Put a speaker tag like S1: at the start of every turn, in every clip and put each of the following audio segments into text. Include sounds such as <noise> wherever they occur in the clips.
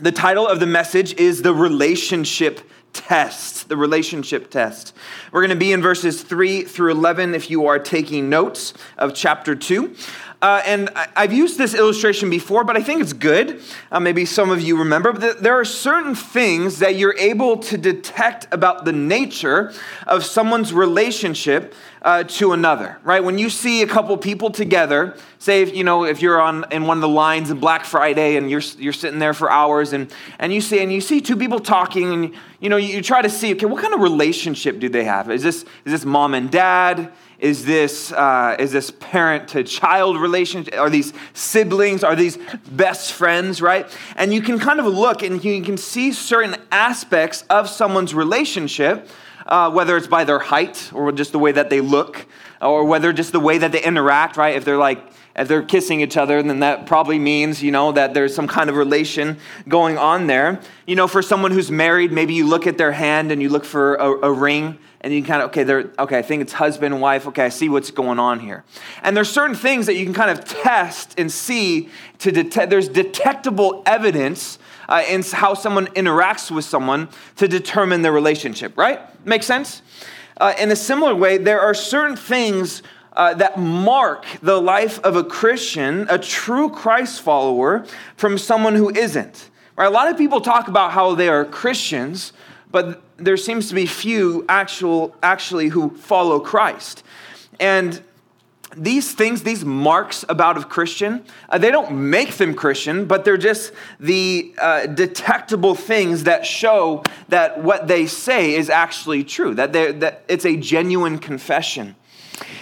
S1: the title of the message is The Relationship Test. The Relationship Test. We're going to be in verses 3 through 11 if you are taking notes of chapter 2. Uh, and I've used this illustration before, but I think it's good. Uh, maybe some of you remember. But there are certain things that you're able to detect about the nature of someone's relationship uh, to another, right? When you see a couple people together, say if you know if you're on in one of the lines in Black Friday and you're you're sitting there for hours and and you see and you see two people talking and you know you, you try to see okay what kind of relationship do they have? Is this is this mom and dad? Is this, uh, is this parent to child relationship? Are these siblings? Are these best friends, right? And you can kind of look and you can see certain aspects of someone's relationship, uh, whether it's by their height or just the way that they look, or whether just the way that they interact, right? If they're like, if they're kissing each other, then that probably means, you know, that there's some kind of relation going on there. You know, for someone who's married, maybe you look at their hand and you look for a, a ring and you can kind of okay they're okay i think it's husband and wife okay i see what's going on here. And there's certain things that you can kind of test and see to detect there's detectable evidence uh, in how someone interacts with someone to determine their relationship right? Makes sense? Uh, in a similar way there are certain things uh, that mark the life of a christian a true christ follower from someone who isn't right? A lot of people talk about how they are christians but there seems to be few actual, actually who follow Christ. And these things, these marks about a Christian, uh, they don't make them Christian, but they're just the uh, detectable things that show that what they say is actually true, that, that it's a genuine confession.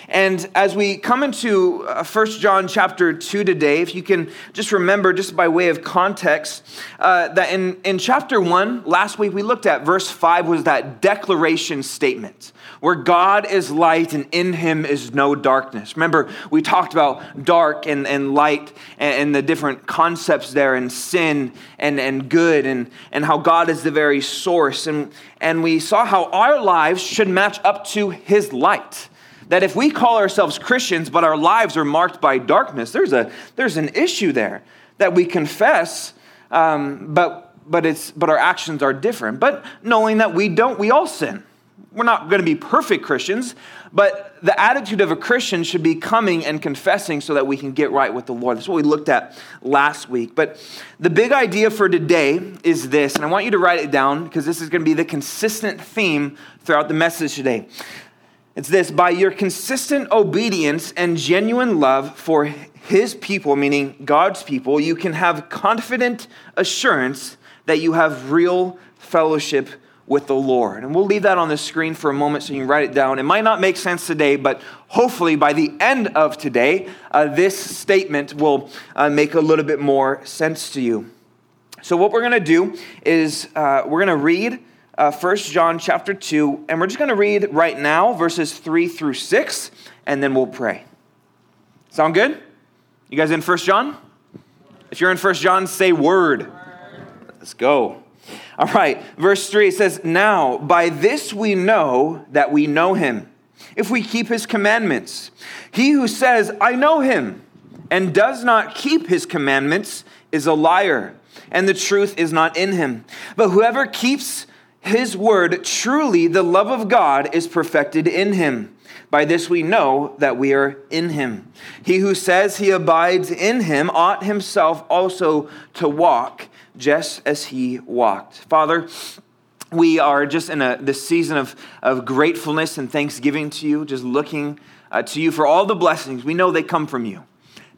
S1: And as we come into uh, First John chapter 2 today, if you can just remember, just by way of context, uh, that in, in chapter 1, last week we looked at verse 5 was that declaration statement where God is light and in him is no darkness. Remember, we talked about dark and, and light and, and the different concepts there and sin and, and good and, and how God is the very source. And, and we saw how our lives should match up to his light that if we call ourselves Christians but our lives are marked by darkness, there's, a, there's an issue there that we confess, um, but, but, it's, but our actions are different. But knowing that we don't, we all sin. We're not going to be perfect Christians, but the attitude of a Christian should be coming and confessing so that we can get right with the Lord. That's what we looked at last week. But the big idea for today is this, and I want you to write it down because this is going to be the consistent theme throughout the message today. It's this by your consistent obedience and genuine love for his people, meaning God's people, you can have confident assurance that you have real fellowship with the Lord. And we'll leave that on the screen for a moment so you can write it down. It might not make sense today, but hopefully by the end of today, uh, this statement will uh, make a little bit more sense to you. So, what we're going to do is uh, we're going to read uh, 1 John chapter 2, and we're just going to read right now verses 3 through 6, and then we'll pray. Sound good? You guys in 1 John? If you're in 1 John, say word. Let's go. All right, verse 3 it says, Now by this we know that we know him, if we keep his commandments. He who says, I know him, and does not keep his commandments is a liar, and the truth is not in him. But whoever keeps his word, truly the love of God is perfected in him. By this we know that we are in him. He who says he abides in him ought himself also to walk just as he walked. Father, we are just in a, this season of, of gratefulness and thanksgiving to you, just looking uh, to you for all the blessings. We know they come from you.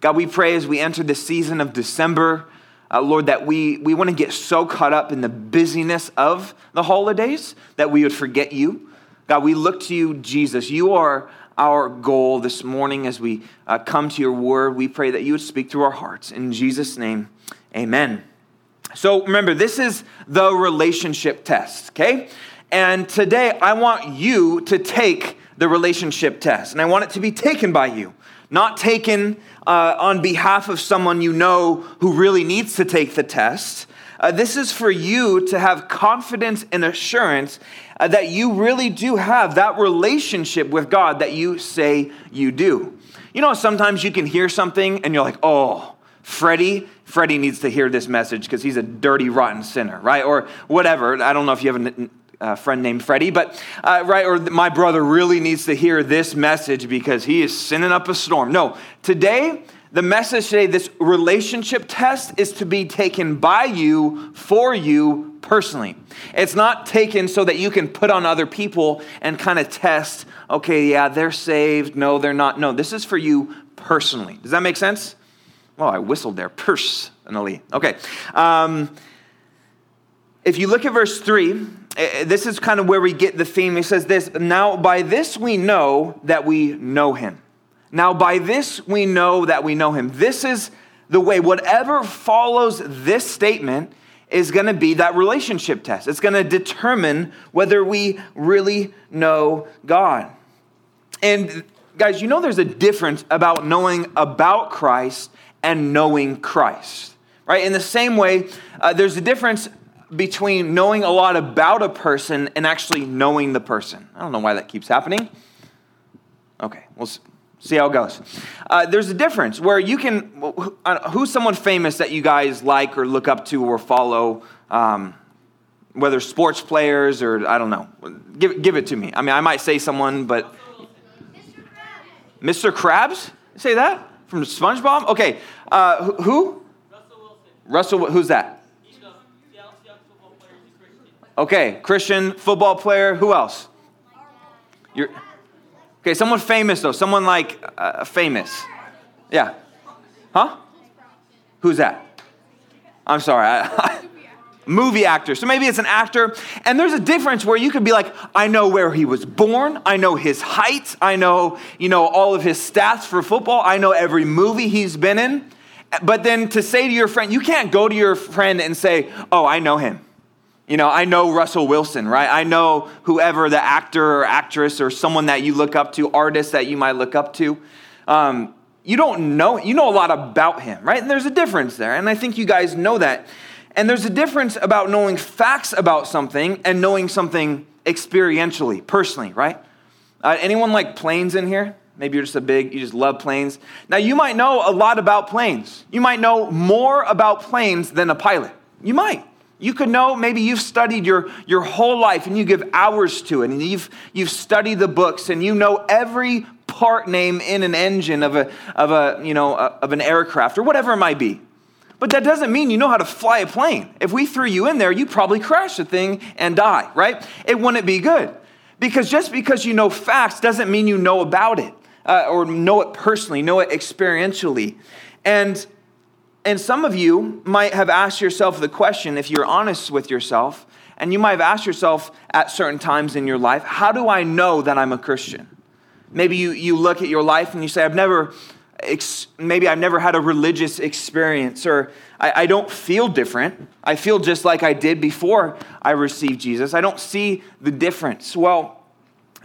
S1: God, we pray as we enter this season of December uh, Lord, that we, we want to get so caught up in the busyness of the holidays that we would forget you. God, we look to you, Jesus. You are our goal this morning as we uh, come to your word. We pray that you would speak through our hearts. In Jesus' name, amen. So remember, this is the relationship test, okay? And today I want you to take the relationship test, and I want it to be taken by you not taken uh, on behalf of someone you know who really needs to take the test. Uh, this is for you to have confidence and assurance uh, that you really do have that relationship with God that you say you do. You know, sometimes you can hear something and you're like, oh, Freddie, Freddie needs to hear this message because he's a dirty, rotten sinner, right? Or whatever. I don't know if you have a uh, friend named Freddie, but uh, right, or my brother really needs to hear this message because he is sending up a storm. No, today, the message today, this relationship test is to be taken by you for you personally. It's not taken so that you can put on other people and kind of test, okay, yeah, they're saved. No, they're not. No, this is for you personally. Does that make sense? Well, I whistled there, personally. Okay. Um, if you look at verse 3, eh, eh, this is kind of where we get the theme. It says this Now, by this we know that we know him. Now, by this we know that we know him. This is the way. Whatever follows this statement is going to be that relationship test. It's going to determine whether we really know God. And guys, you know there's a difference about knowing about Christ and knowing Christ, right? In the same way, uh, there's a difference between knowing a lot about a person and actually knowing the person. I don't know why that keeps happening. Okay, we'll see how it goes. Uh, there's a difference where you can, who's someone famous that you guys like or look up to or follow, um, whether sports players or I don't know. Give, give it to me. I mean, I might say someone, but. Mr. Krabs? Mr. Krabs? Say that? From SpongeBob? Okay. Uh, who? Russell Wilson. Russell, who's that? Okay, Christian football player. Who else? Okay, someone famous though. Someone like uh, famous. Yeah. Huh? Who's that? I'm sorry. I, <laughs> movie actor. So maybe it's an actor. And there's a difference where you could be like, I know where he was born. I know his height. I know, you know, all of his stats for football. I know every movie he's been in. But then to say to your friend, you can't go to your friend and say, oh, I know him. You know, I know Russell Wilson, right? I know whoever the actor or actress or someone that you look up to, artist that you might look up to. Um, you don't know, you know a lot about him, right? And there's a difference there. And I think you guys know that. And there's a difference about knowing facts about something and knowing something experientially, personally, right? Uh, anyone like planes in here? Maybe you're just a big, you just love planes. Now, you might know a lot about planes. You might know more about planes than a pilot. You might. You could know, maybe you've studied your, your whole life and you give hours to it, and you've, you've studied the books and you know every part name in an engine of, a, of, a, you know, of an aircraft or whatever it might be. But that doesn't mean you know how to fly a plane. If we threw you in there, you'd probably crash the thing and die, right? It wouldn't be good. Because just because you know facts doesn't mean you know about it uh, or know it personally, know it experientially. And and some of you might have asked yourself the question, if you're honest with yourself, and you might have asked yourself at certain times in your life, how do I know that I'm a Christian? Maybe you, you look at your life and you say, I've never, maybe I've never had a religious experience, or I, I don't feel different. I feel just like I did before I received Jesus. I don't see the difference. Well,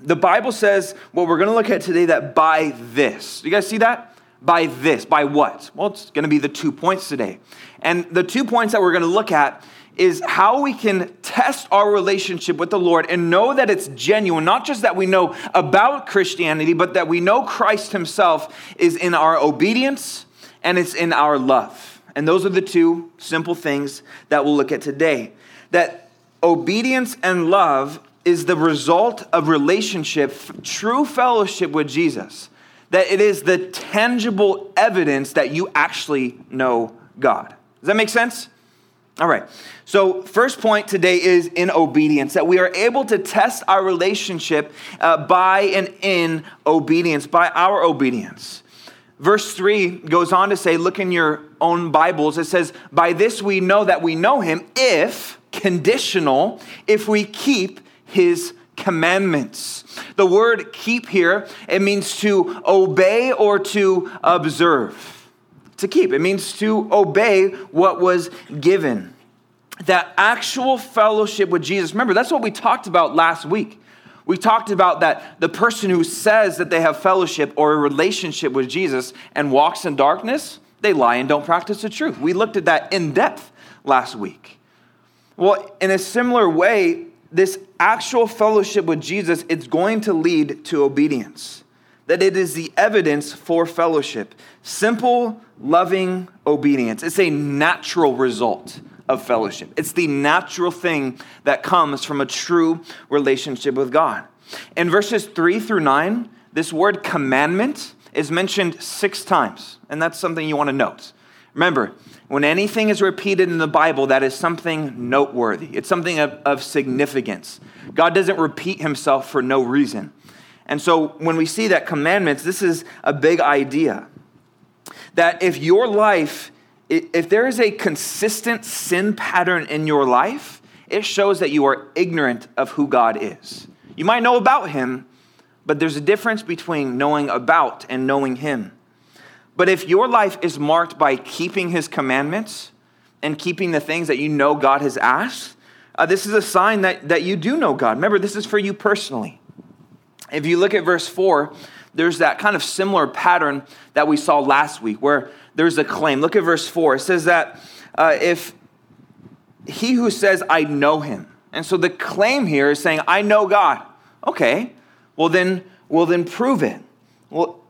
S1: the Bible says what we're going to look at today that by this. Do you guys see that? By this. By what? Well, it's going to be the two points today. And the two points that we're going to look at is how we can test our relationship with the Lord and know that it's genuine, not just that we know about Christianity, but that we know Christ Himself is in our obedience and it's in our love. And those are the two simple things that we'll look at today. That obedience and love is the result of relationship, true fellowship with Jesus that it is the tangible evidence that you actually know God. Does that make sense? All right. So, first point today is in obedience, that we are able to test our relationship uh, by and in obedience, by our obedience. Verse 3 goes on to say, look in your own Bibles, it says, By this we know that we know him if, conditional, if we keep his commandments. The word keep here, it means to obey or to observe. To keep, it means to obey what was given. That actual fellowship with Jesus. Remember, that's what we talked about last week. We talked about that the person who says that they have fellowship or a relationship with Jesus and walks in darkness, they lie and don't practice the truth. We looked at that in depth last week. Well, in a similar way, this actual fellowship with Jesus, it's going to lead to obedience. that it is the evidence for fellowship. Simple, loving obedience. It's a natural result of fellowship. It's the natural thing that comes from a true relationship with God. In verses 3 through 9, this word commandment is mentioned six times, and that's something you want to note. Remember, when anything is repeated in the Bible, that is something noteworthy. It's something of, of significance. God doesn't repeat himself for no reason. And so when we see that commandments, this is a big idea. That if your life, if there is a consistent sin pattern in your life, it shows that you are ignorant of who God is. You might know about him, but there's a difference between knowing about and knowing him. But if your life is marked by keeping his commandments and keeping the things that you know God has asked, uh, this is a sign that, that you do know God. Remember, this is for you personally. If you look at verse 4, there's that kind of similar pattern that we saw last week where there's a claim. Look at verse 4. It says that uh, if he who says, I know him. And so the claim here is saying, I know God. Okay, well then, well then prove it. Well,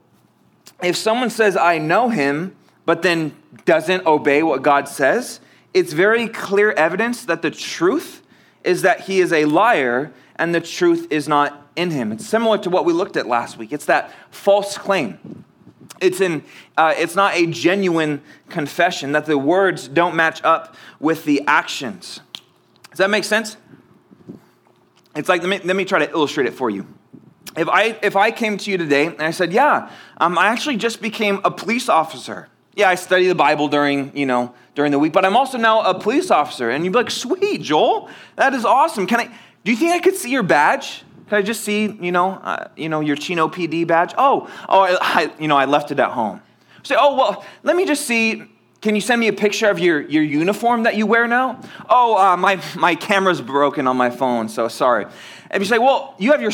S1: if someone says, I know him, but then doesn't obey what God says, it's very clear evidence that the truth is that he is a liar and the truth is not in him. It's similar to what we looked at last week. It's that false claim. It's, in, uh, it's not a genuine confession, that the words don't match up with the actions. Does that make sense? It's like, let me, let me try to illustrate it for you. If I, if I came to you today and I said, yeah, um, I actually just became a police officer. Yeah, I study the Bible during, you know, during the week, but I'm also now a police officer. And you'd be like, sweet, Joel, that is awesome. Can I, do you think I could see your badge? Can I just see, you know, uh, you know, your Chino PD badge? Oh, oh, I, I, you know, I left it at home. Say, oh, well, let me just see. Can you send me a picture of your, your uniform that you wear now? Oh, uh, my, my camera's broken on my phone, so sorry. And you say, well, you have your,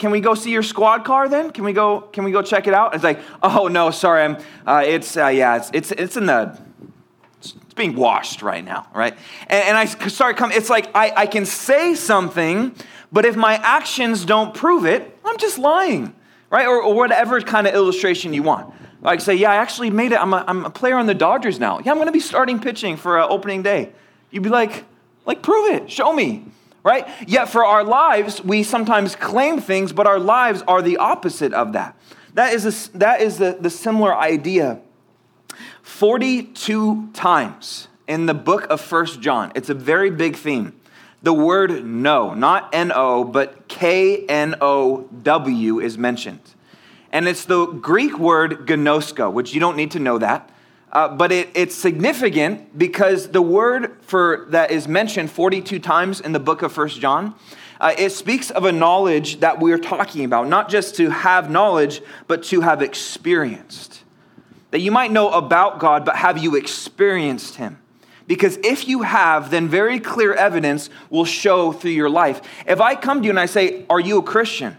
S1: can we go see your squad car then? Can we go, can we go check it out? And it's like, oh, no, sorry, I'm, uh, it's, uh, yeah, it's, it's, it's in the, it's being washed right now, right? And, and I start coming, it's like I, I can say something, but if my actions don't prove it, I'm just lying, right? Or, or whatever kind of illustration you want. Like say, yeah, I actually made it. I'm a, I'm a player on the Dodgers now. Yeah, I'm going to be starting pitching for uh, opening day. You'd be like, like, prove it. Show me, right? Yet for our lives, we sometimes claim things, but our lives are the opposite of that. That is, a, that is the, the similar idea. 42 times in the book of First John. It's a very big theme the word know, not N O, but K N O W is mentioned. And it's the Greek word ginosko, which you don't need to know that. Uh, but it, it's significant because the word for that is mentioned 42 times in the book of First John. Uh, it speaks of a knowledge that we're talking about, not just to have knowledge, but to have experienced. That you might know about God, but have you experienced Him? Because if you have, then very clear evidence will show through your life. If I come to you and I say, Are you a Christian?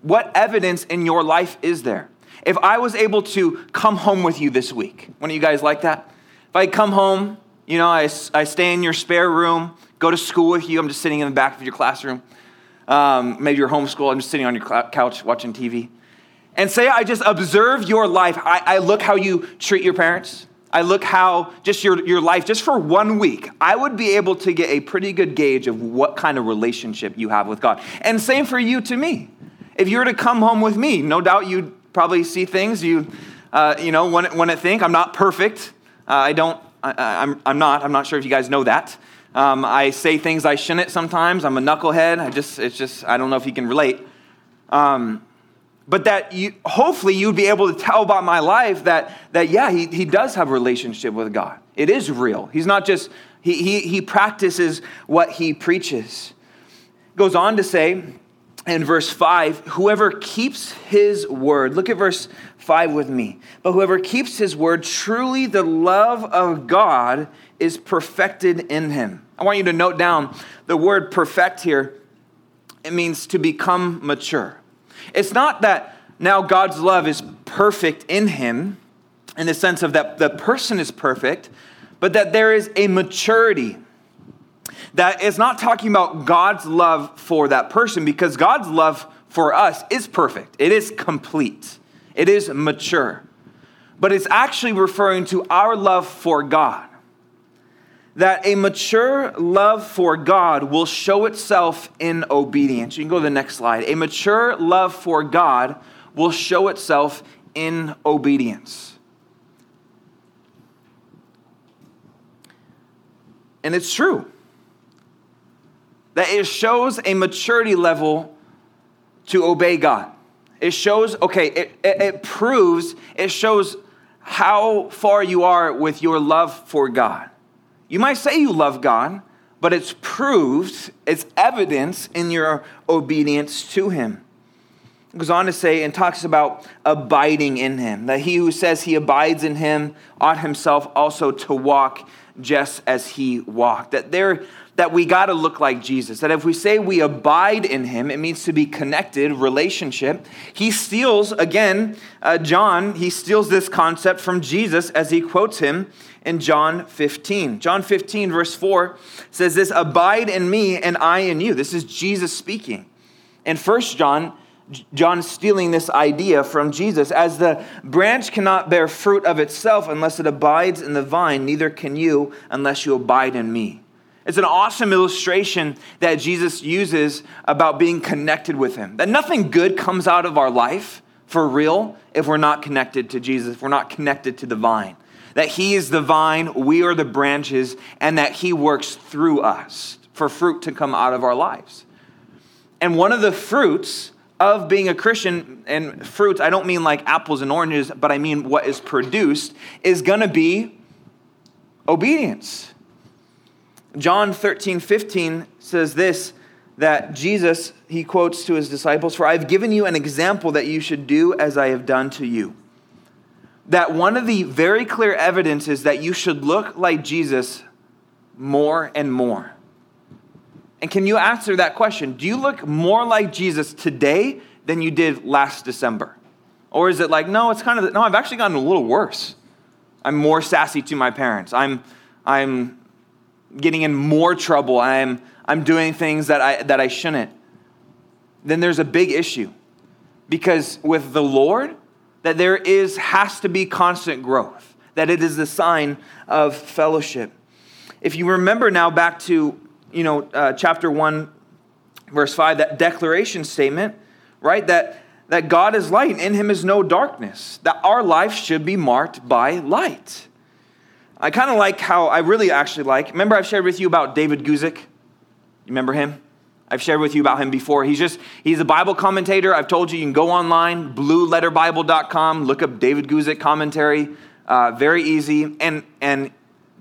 S1: What evidence in your life is there? If I was able to come home with you this week, one of you guys like that? If I come home, you know, I, I stay in your spare room, go to school with you, I'm just sitting in the back of your classroom. Um, maybe you're I'm just sitting on your couch watching TV and say I just observe your life. I, I, look how you treat your parents. I look how just your, your life, just for one week, I would be able to get a pretty good gauge of what kind of relationship you have with God. And same for you to me. If you were to come home with me, no doubt you'd probably see things you, uh, you know, want, to think. I'm not perfect. Uh, I don't, I, I'm, I'm not. I'm not sure if you guys know that. Um, I say things I shouldn't sometimes. I'm a knucklehead. I just, it's just, I don't know if you can relate. Um, but that you, hopefully you'd be able to tell by my life that, that yeah, he, he does have a relationship with God. It is real. He's not just, he, he, he practices what he preaches. Goes on to say in verse 5 whoever keeps his word, look at verse 5 with me. But whoever keeps his word, truly the love of God is perfected in him. I want you to note down the word perfect here. It means to become mature. It's not that now God's love is perfect in him in the sense of that the person is perfect, but that there is a maturity. That is not talking about God's love for that person because God's love for us is perfect, it is complete, it is mature. But it's actually referring to our love for God. That a mature love for God will show itself in obedience. You can go to the next slide. A mature love for God will show itself in obedience. And it's true that it shows a maturity level to obey God. It shows, okay, it, it, it, proves, it shows how far you are with your love for God. You might say you love God, but it's proved, it's evidence in your obedience to Him. It goes on to say and talks about abiding in Him, that he who says he abides in Him ought himself also to walk just as He walked. That there, that we got to look like Jesus. That if we say we abide in him, it means to be connected, relationship. He steals, again, uh, John, he steals this concept from Jesus as he quotes him in John 15. John 15, verse 4 says this Abide in me and I in you. This is Jesus speaking. In 1 John, John stealing this idea from Jesus. As the branch cannot bear fruit of itself unless it abides in the vine, neither can you unless you abide in me. It's an awesome illustration that Jesus uses about being connected with Him. That nothing good comes out of our life for real if we're not connected to Jesus, if we're not connected to the vine. That He is the vine, we are the branches, and that He works through us for fruit to come out of our lives. And one of the fruits of being a Christian, and fruits, I don't mean like apples and oranges, but I mean what is produced, is gonna be obedience John 13, 15 says this that Jesus, he quotes to his disciples, For I've given you an example that you should do as I have done to you. That one of the very clear evidences that you should look like Jesus more and more. And can you answer that question? Do you look more like Jesus today than you did last December? Or is it like, no, it's kind of, no, I've actually gotten a little worse. I'm more sassy to my parents. I'm, I'm getting in more trouble, I'm, I'm doing things that I, that I shouldn't, then there's a big issue. Because with the Lord, that there is, has to be constant growth, that it is a sign of fellowship. If you remember now back to, you know, uh, chapter 1, verse 5, that declaration statement, right, that, that God is light, in him is no darkness, that our life should be marked by light. I kind of like how I really actually like. Remember, I've shared with you about David Guzik? You remember him? I've shared with you about him before. He's just, he's a Bible commentator. I've told you you can go online, blueletterbible.com, look up David Guzik commentary. Uh, very easy. And, and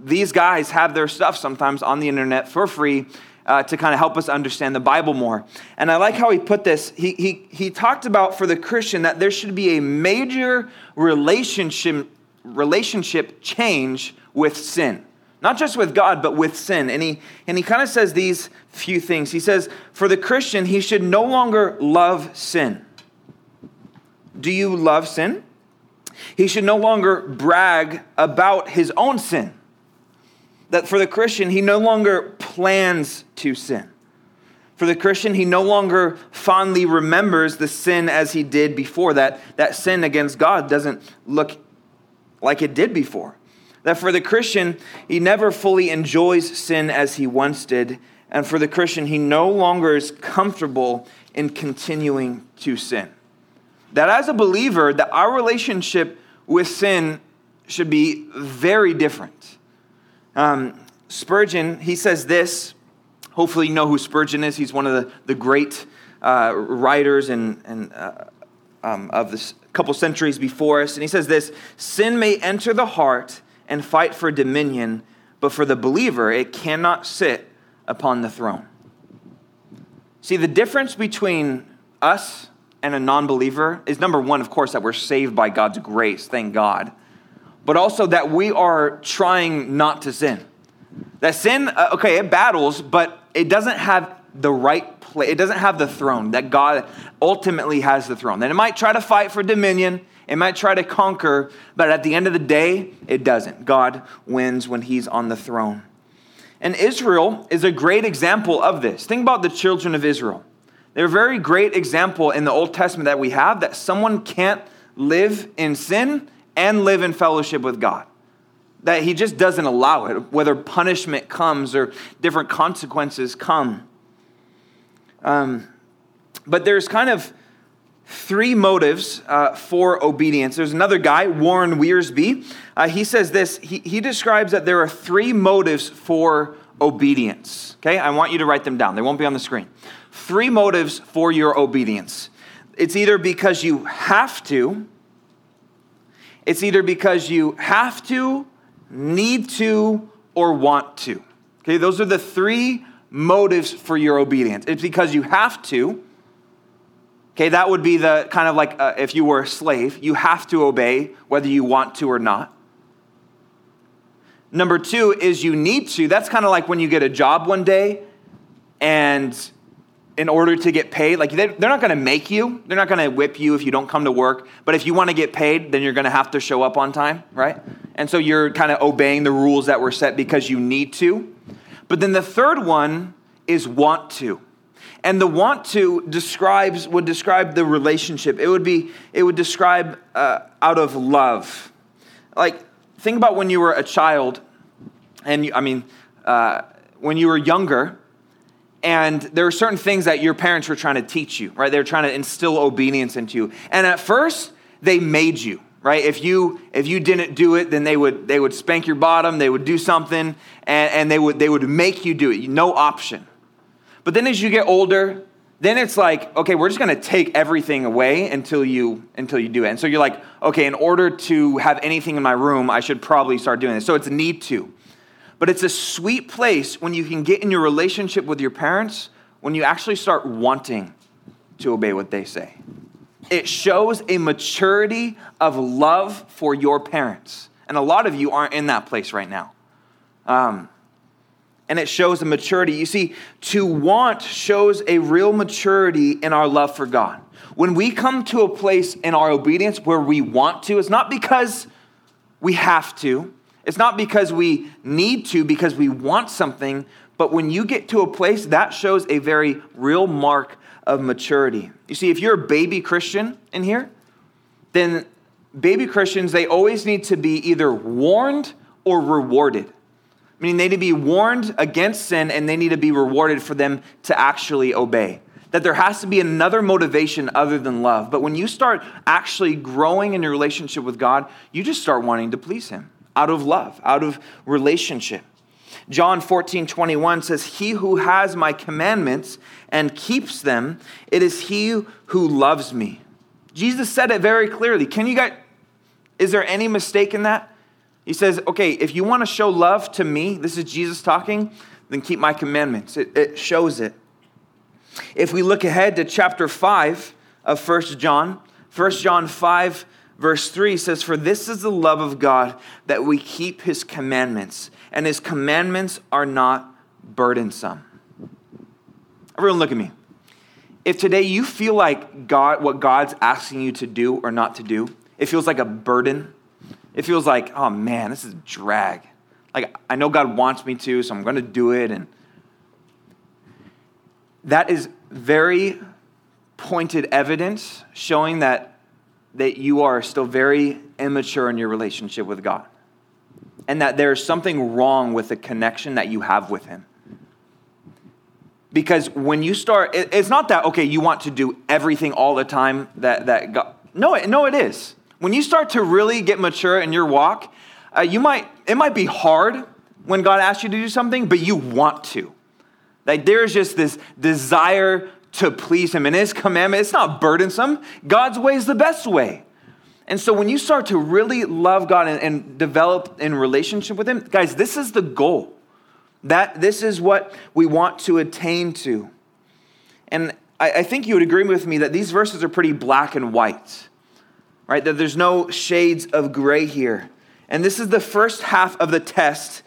S1: these guys have their stuff sometimes on the internet for free uh, to kind of help us understand the Bible more. And I like how he put this. He, he, he talked about for the Christian that there should be a major relationship, relationship change with sin. Not just with God, but with sin. And he, and he kind of says these few things. He says, for the Christian, he should no longer love sin. Do you love sin? He should no longer brag about his own sin. That for the Christian, he no longer plans to sin. For the Christian, he no longer fondly remembers the sin as he did before. That, that sin against God doesn't look like it did before. That for the Christian, he never fully enjoys sin as he once did. And for the Christian, he no longer is comfortable in continuing to sin. That as a believer, that our relationship with sin should be very different. Um, Spurgeon, he says this. Hopefully, you know who Spurgeon is. He's one of the, the great uh, writers and, and uh, um, of this couple centuries before us. And he says this Sin may enter the heart and fight for dominion, but for the believer, it cannot sit upon the throne. See, the difference between us and a non believer is number one, of course, that we're saved by God's grace, thank God, but also that we are trying not to sin. That sin, uh, okay, it battles, but it doesn't have the right place, it doesn't have the throne, that God ultimately has the throne. That it might try to fight for dominion, it might try to conquer, but at the end of the day, it doesn't. God wins when he's on the throne. And Israel is a great example of this. Think about the children of Israel. They're a very great example in the Old Testament that we have that someone can't live in sin and live in fellowship with God. That he just doesn't allow it, whether punishment comes or different consequences come. Um, but there's kind of three motives uh, for obedience. There's another guy, Warren Wiersbe. Uh, he says this he, he describes that there are three motives for obedience. Okay, I want you to write them down, they won't be on the screen. Three motives for your obedience. It's either because you have to, it's either because you have to, need to, or want to. Okay, those are the three motives for your obedience. It's because you have to. Okay, that would be the kind of like uh, if you were a slave, you have to obey whether you want to or not. Number two is you need to. That's kind of like when you get a job one day and in order to get paid, like they're not going to make you, they're not going to whip you if you don't come to work. But if you want to get paid, then you're going to have to show up on time, right? And so you're kind of obeying the rules that were set because you need to. But then the third one is want to. And the want to describes would describe the relationship. It would be it would describe uh, out of love. Like think about when you were a child, and you, I mean uh, when you were younger, and there were certain things that your parents were trying to teach you. Right? They were trying to instill obedience into you. And at first, they made you right if you if you didn't do it then they would they would spank your bottom they would do something and, and they would they would make you do it no option but then as you get older, then it's like, okay, we're just going to take everything away until you until you do it. And so you're like, okay, in order to have anything in my room, I should probably start doing this. So it's a need to. But it's a sweet place when you can get in your relationship with your parents when you actually start wanting to obey what they say. It shows a maturity of love for your parents. And a lot of you aren't in that place right now. Um, and it shows a maturity. You see, to want shows a real maturity in our love for God. When we come to a place in our obedience where we want to, it's not because we have to, it's not because we need to, because we want something, but when you get to a place, that shows a very real mark of maturity. You see, if you're a baby Christian in here, then baby Christians, they always need to be either warned or rewarded meaning they need to be warned against sin and they need to be rewarded for them to actually obey. That there has to be another motivation other than love. But when you start actually growing in your relationship with God, you just start wanting to please Him out of love, out of relationship. John 14, 21 says, He who has my commandments and keeps them, it is he who loves me. Jesus said it very clearly. Can you guys, is there any mistake in that? He says, okay, if you want to show love to me, this is Jesus talking, then keep my commandments. It, it shows it. If we look ahead to chapter 5 of 1 John, 1 John 5, verse 3 says, For this is the love of God, that we keep his commandments, and his commandments are not burdensome. Everyone, look at me. If today you feel like God, what God's asking you to do or not to do, it feels like a burden, it feels like, oh man, this is drag. Like, I know God wants me to, so I'm going to do it. And that is very pointed evidence showing that, that you are still very immature in your relationship with God. And that there's something wrong with the connection that you have with Him. Because when you start, it's not that, okay, you want to do everything all the time that, that God, no, no, it is. When you start to really get mature in your walk, uh, you might, it might be hard when God asks you to do something, but you want to. Like there's just this desire to please Him. And His commandment, it's not burdensome. God's way is the best way. And so when you start to really love God and, and develop in relationship with Him, guys, this is the goal. That this is what we want to attain to. And I, I think you would agree with me that these verses are pretty black and white right? That there's no shades of gray here. And this is the first half of the test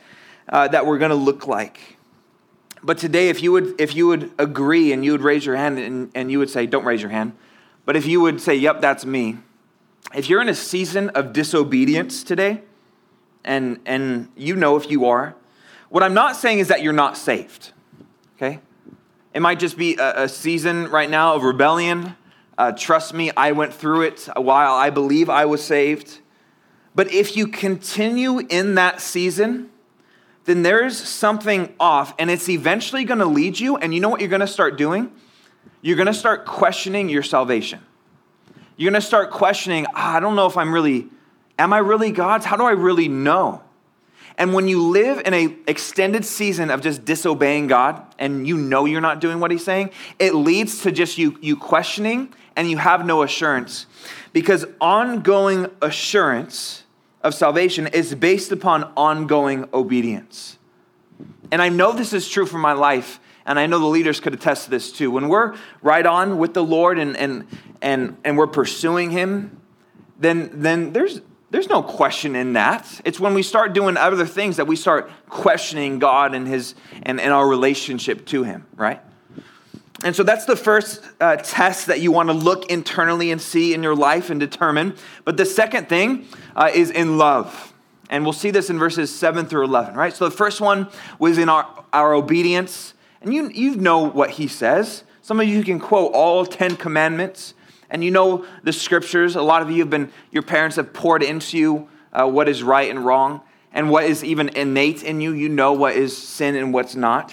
S1: uh, that we're going to look like. But today, if you would, if you would agree and you would raise your hand and, and you would say, don't raise your hand, but if you would say, yep, that's me. If you're in a season of disobedience today, and, and you know if you are, what I'm not saying is that you're not saved, okay? It might just be a, a season right now of rebellion. Uh, trust me, I went through it while I believe I was saved. But if you continue in that season, then there's something off, and it's eventually going to lead you. And you know what you're going to start doing? You're going to start questioning your salvation. You're going to start questioning, oh, I don't know if I'm really, am I really God's? How do I really know? And when you live in an extended season of just disobeying God and you know you're not doing what he's saying, it leads to just you, you questioning and you have no assurance. Because ongoing assurance of salvation is based upon ongoing obedience. And I know this is true for my life, and I know the leaders could attest to this too. When we're right on with the Lord and, and, and, and we're pursuing Him, then, then there's, there's no question in that. It's when we start doing other things that we start questioning God and his and, and our relationship to him, right? And so that's the first uh, test that you want to look internally and see in your life and determine. But the second thing uh, is in love. And we'll see this in verses 7 through 11, right? So the first one was in our, our obedience. And you, you know what he says. Some of you can quote all 10 commandments and you know the scriptures. A lot of you have been, your parents have poured into you uh, what is right and wrong, and what is even innate in you. You know what is sin and what's not.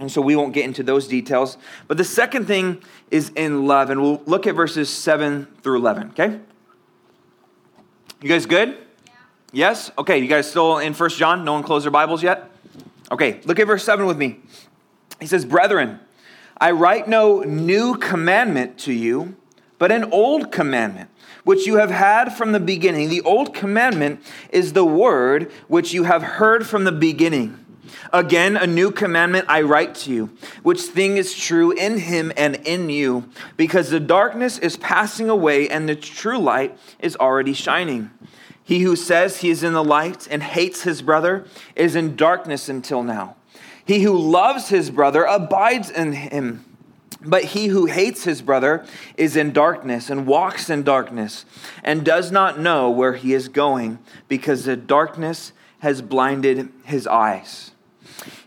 S1: And so we won't get into those details. But the second thing is in love, and we'll look at verses 7 through 11, okay? You guys good? Yeah. Yes? Okay, you guys still in First John? No one closed their Bibles yet? Okay, look at verse 7 with me. He says, Brethren, I write no new commandment to you but an old commandment, which you have had from the beginning. The old commandment is the word which you have heard from the beginning. Again, a new commandment I write to you, which thing is true in him and in you, because the darkness is passing away and the true light is already shining. He who says he is in the light and hates his brother is in darkness until now. He who loves his brother abides in him but he who hates his brother is in darkness and walks in darkness and does not know where he is going because the darkness has blinded his eyes.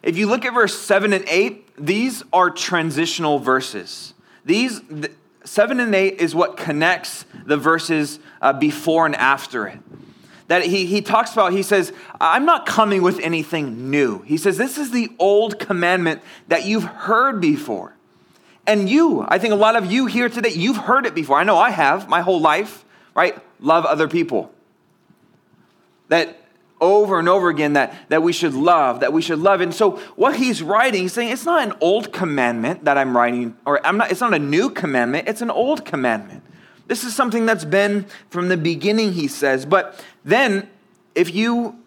S1: If you look at verse 7 and 8, these are transitional verses. These 7 and 8 is what connects the verses uh, before and after it. That he, he talks about, he says, I'm not coming with anything new. He says, This is the old commandment that you've heard before. And you, I think a lot of you here today, you've heard it before. I know I have my whole life, right? Love other people. That over and over again that, that we should love, that we should love. And so what he's writing, he's saying it's not an old commandment that I'm writing, or I'm not, it's not a new commandment, it's an old commandment. This is something that's been from the beginning, he says. But then, if you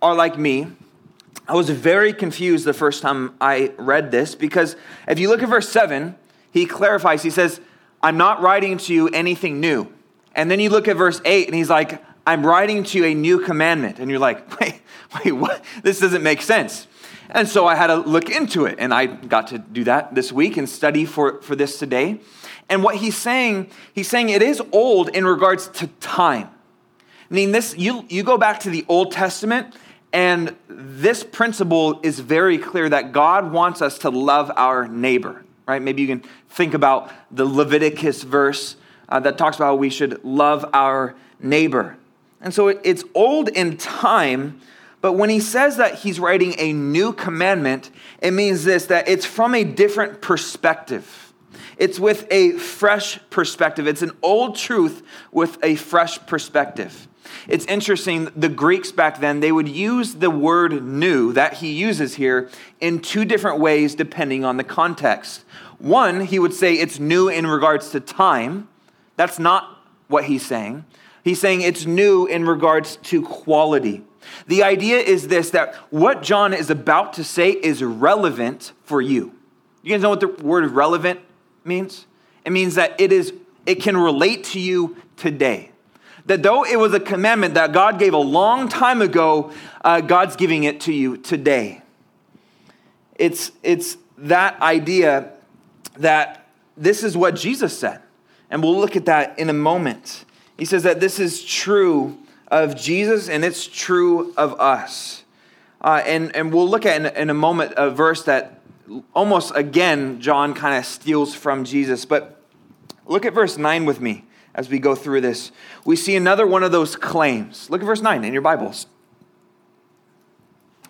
S1: are like me, I was very confused the first time I read this because if you look at verse 7, he clarifies, he says, I'm not writing to you anything new. And then you look at verse 8 and he's like, I'm writing to you a new commandment. And you're like, <laughs> wait, wait, what? This doesn't make sense. And so I had to look into it. And I got to do that this week and study for, for this today. And what he's saying, he's saying it is old in regards to time. I mean, this, you, you go back to the Old Testament, and this principle is very clear that God wants us to love our neighbor right? Maybe you can think about the Leviticus verse uh, that talks about we should love our neighbor. And so it, it's old in time, but when he says that he's writing a new commandment, it means this that it's from a different perspective. It's with a fresh perspective. It's an old truth with a fresh perspective. It's interesting, the Greeks back then, they would use the word new that he uses here in two different ways depending on the context. One, he would say it's new in regards to time. That's not what he's saying. He's saying it's new in regards to quality. The idea is this that what John is about to say is relevant for you. You guys know what the word relevant means? It means that it is it can relate to you today. That though it was a commandment that God gave a long time ago, uh, God's giving it to you today. It's, it's that idea that this is what Jesus said. And we'll look at that in a moment. He says that this is true of Jesus and it's true of us. Uh, and, and we'll look at in, in, a moment a verse that almost again, John kind of steals from Jesus. But look at verse 9 with me as we go through this. We see another one of those claims. Look at verse 9 in your Bibles.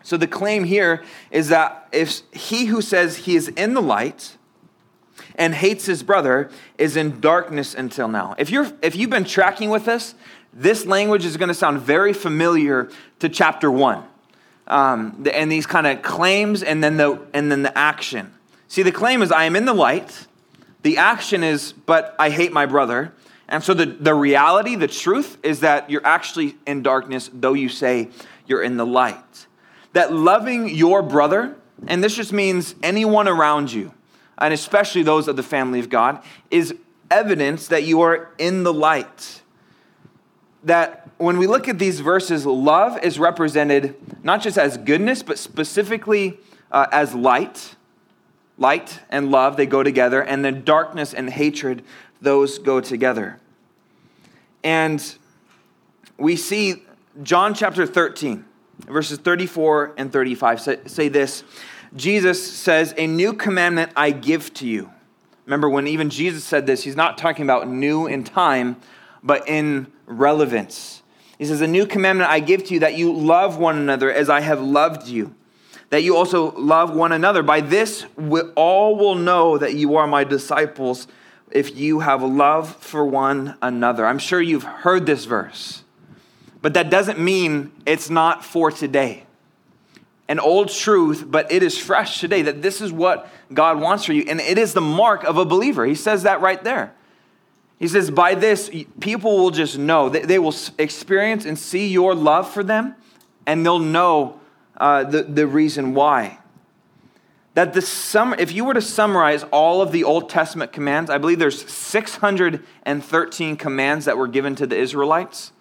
S1: So the claim here is that if he who says he is in the light and hates his brother is in darkness until now. If you're if you've been tracking with us, this language is going to sound very familiar to chapter 1. Um, and these kind of claims and then the and then the action. See, the claim is I am in the light. The action is but I hate my brother. And so the, the reality, the truth is that you're actually in darkness, though you say you're in the light that loving your brother, and this just means anyone around you, and especially those of the family of God, is evidence that you are in the light. That when we look at these verses, love is represented not just as goodness, but specifically uh, as light. Light and love, they go together, and then darkness and hatred, those go together. And we see John chapter 13 verses 34 and 35 say, this Jesus says, A new commandment I give to you. Remember, when even Jesus said this, he's not talking about new in time, but in relevance. He says, A new commandment I give to you that you love one another as I have loved you, that you also love one another. By this, all will know that you are my disciples if you have love for one another. I'm sure you've heard this verse. But that doesn't mean it's not for today. An old truth, but it is fresh today that this is what God wants for you. And it is the mark of a believer. He says that right there. He says, by this, people will just know. They, will experience and see your love for them, and they'll know uh, the, the reason why. That the sum, if you were to summarize all of the Old Testament commands, I believe there's 613 commands that were given to the Israelites.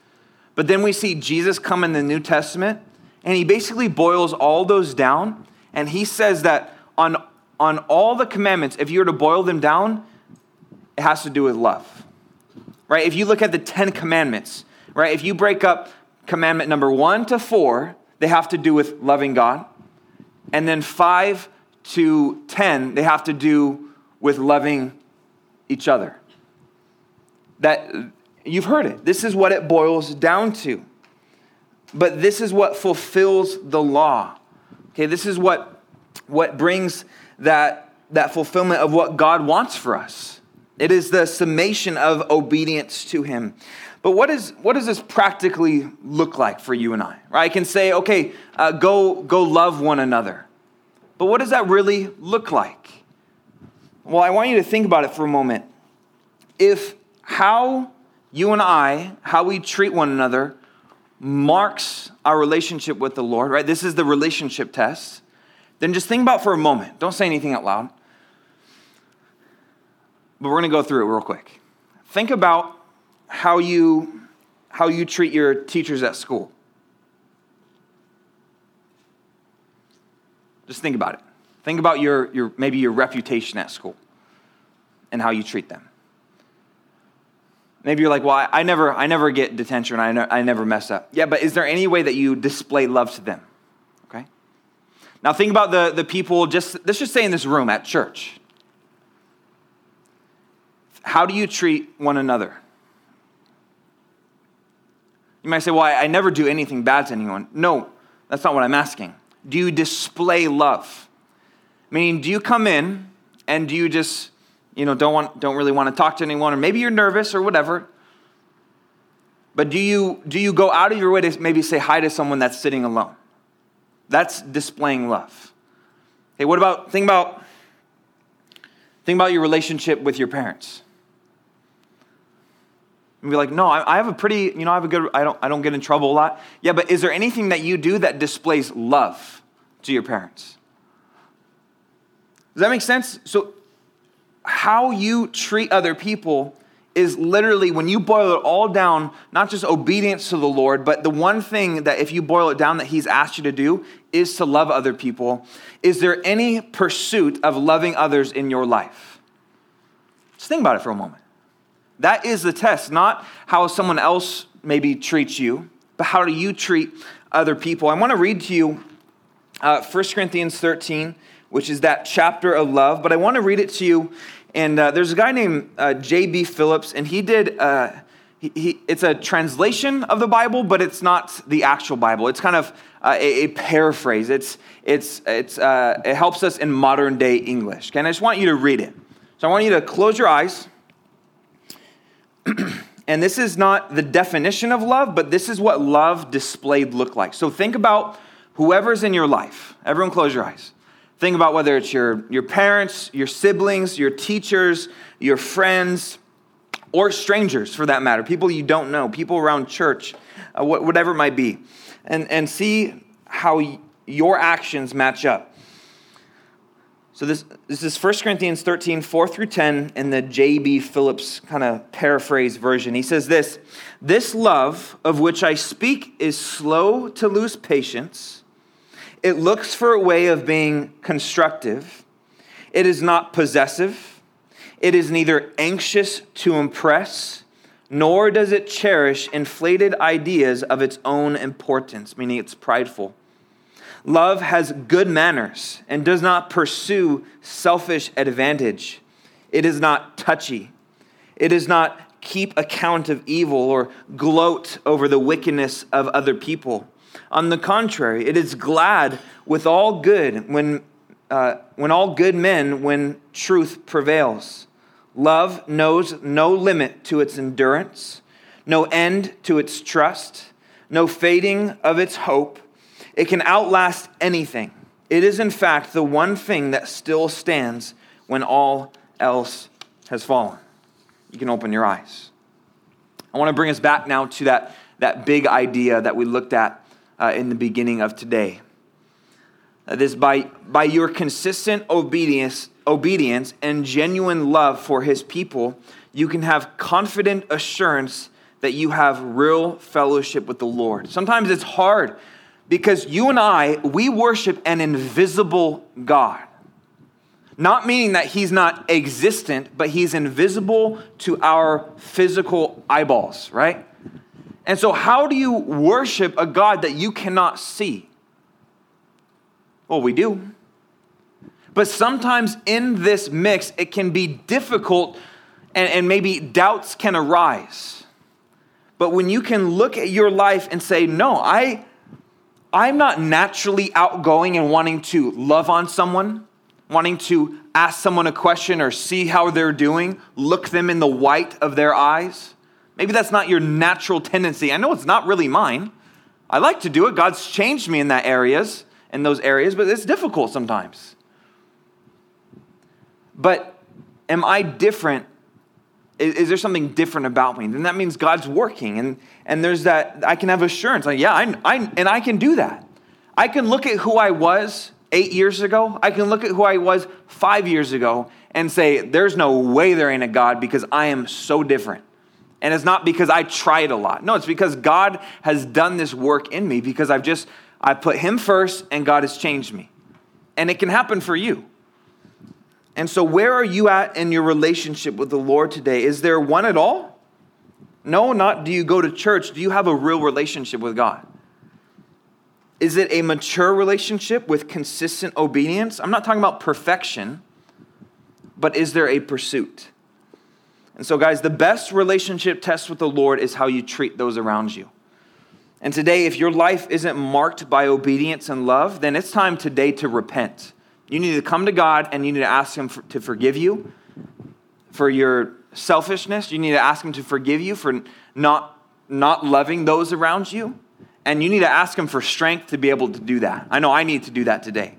S1: But then we see Jesus come in the New Testament, and he basically boils all those down. And he says that on, on all the commandments, if you were to boil them down, it has to do with love. Right? If you look at the Ten Commandments, right? If you break up commandment number one to four, they have to do with loving God. And then five to 10, they have to do with loving each other. That You've heard it. This is what it boils down to. But this is what fulfills the law. Okay, this is what, what brings that, that fulfillment of what God wants for us. It is the summation of obedience to Him. But what, is, what does this practically look like for you and I? Right? I can say, okay, uh, go, go love one another. But what does that really look like? Well, I want you to think about it for a moment. If how you and I, how we treat one another, marks our relationship with the Lord, right? This is the relationship test. Then just think about for a moment. Don't say anything out loud. But we're going to go through it real quick. Think about how you how you treat your teachers at school. Just think about it. Think about your, your maybe your reputation at school and how you treat them. Maybe you're like, well, I, I never, I never get detention. I, ne- I never mess up. Yeah, but is there any way that you display love to them? Okay. Now think about the, the people, just, let's just say in this room at church. How do you treat one another? You might say, well, I, I never do anything bad to anyone. No, that's not what I'm asking. Do you display love? Meaning, do you come in and do you just you know, don't, want, don't really want to talk to anyone, or maybe you're nervous or whatever. But do you, do you go out of your way to maybe say hi to someone that's sitting alone? That's displaying love. Hey, what about, think about, think about your relationship with your parents. And be like, no, I, have a pretty, you know, I have a good, I don't, I don't get in trouble a lot. Yeah, but is there anything that you do that displays love to your parents? Does that make sense? So how you treat other people is literally, when you boil it all down, not just obedience to the Lord, but the one thing that if you boil it down that He's asked you to do is to love other people. Is there any pursuit of loving others in your life? Just think about it for a moment. That is the test, not how someone else maybe treats you, but how do you treat other people? I want to read to you uh, 1 Corinthians 13, which is that chapter of love, but I want to read it to you. And uh, there's a guy named uh, J.B. Phillips, and he did, uh, he, he, it's a translation of the Bible, but it's not the actual Bible. It's kind of uh, a, a, paraphrase. It's, it's, it's, uh, it helps us in modern day English. Okay, and I just want you to read it. So I want you to close your eyes. <clears throat> and this is not the definition of love, but this is what love displayed looked like. So think about whoever's in your life. Everyone close your eyes. Think about whether it's your, your parents, your siblings, your teachers, your friends, or strangers for that matter, people you don't know, people around church, uh, whatever it might be and, and see how your actions match up. So this, this is 1 Corinthians 13, 4 through 10 in the J.B. Phillips kind of paraphrase version. He says this This love of which I speak is slow to lose patience. It looks for a way of being constructive. It is not possessive. It is neither anxious to impress nor does it cherish inflated ideas of its own importance, meaning it's prideful. Love has good manners and does not pursue selfish advantage. It is not touchy. It does not keep account of evil or gloat over the wickedness of other people. On the contrary, it is glad with all good when, uh, when all good men when truth prevails. Love knows no limit to its endurance, no end to its trust, no fading of its hope. It can outlast anything. It is, in fact, the one thing that still stands when all else has fallen. You can open your eyes. I want to bring us back now to that, that big idea that we looked at uh, in the beginning of today. Uh, this by, by your consistent obedience obedience and genuine love for his people, you can have confident assurance that you have real fellowship with the Lord. Sometimes it's hard because you and I, we worship an invisible God. Not meaning that he's not existent, but he's invisible to our physical eyeballs, right? And so, how do you worship a God that you cannot see? Well, we do. But sometimes in this mix, it can be difficult and, and maybe doubts can arise. But when you can look at your life and say, no, I, I'm not naturally outgoing and wanting to love on someone, wanting to ask someone a question or see how they're doing, look them in the white of their eyes. Maybe that's not your natural tendency. I know it's not really mine. I like to do it. God's changed me in that areas, in those areas, but it's difficult sometimes. But am I different? Is, is, there something different about me? Then that means God's working. And, and there's that, I can have assurance. Like, yeah, I, I, and I can do that. I can look at who I was eight years ago. I can look at who I was five years ago and say, there's no way there ain't a God because I am so different. And it's not because I tried a lot. No, it's because God has done this work in me because I've just, I put Him first and God has changed me. And it can happen for you. And so, where are you at in your relationship with the Lord today? Is there one at all? No, not do you go to church. Do you have a real relationship with God? Is it a mature relationship with consistent obedience? I'm not talking about perfection, but is there a pursuit? And so, guys, the best relationship test with the Lord is how you treat those around you. And today, if your life isn't marked by obedience and love, then it's time today to repent you need to come to God and you need to ask Him for, to forgive you for your selfishness. You need to ask Him to forgive you for not, not loving those around you. And you need to ask Him for strength to be able to do that. I know I need to do that today.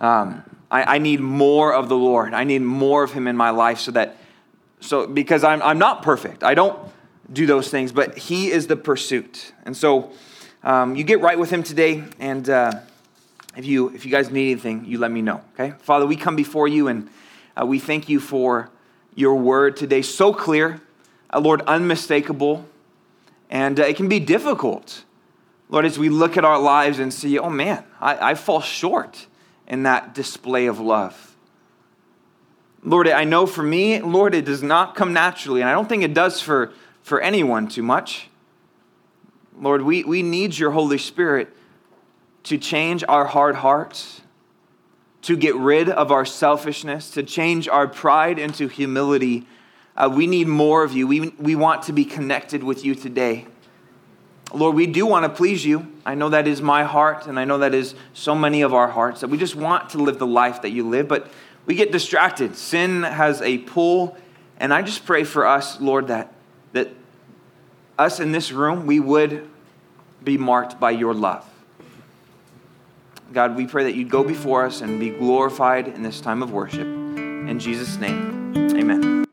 S1: Um, I, I need more of the Lord. I need more of Him in my life so that, so because I'm, I'm not perfect. I don't do those things, but He is the pursuit. And so um, you get right with Him today and. Uh, if you if you guys need anything, you let me know. Okay, Father, we come before you and uh, we thank you for your word today, so clear, uh, Lord, unmistakable, and uh, it can be difficult, Lord, as we look at our lives and see, oh man, I, I fall short in that display of love. Lord, I know for me, Lord, it does not come naturally, and I don't think it does for, for anyone too much. Lord, we, we need your Holy Spirit to change our hard hearts, to get rid of our selfishness, to change our pride into humility. Uh, we need more of you. We, we want to be connected with you today. Lord, we do want to please you. I know that is my heart, and I know that is so many of our hearts, that we just want to live the life that you live, but we get distracted. Sin has a pull, and I just pray for us, Lord, that, that us in this room, we would be marked by your love. God, we pray that you'd go before us and be glorified in this time of worship. In Jesus' name, amen.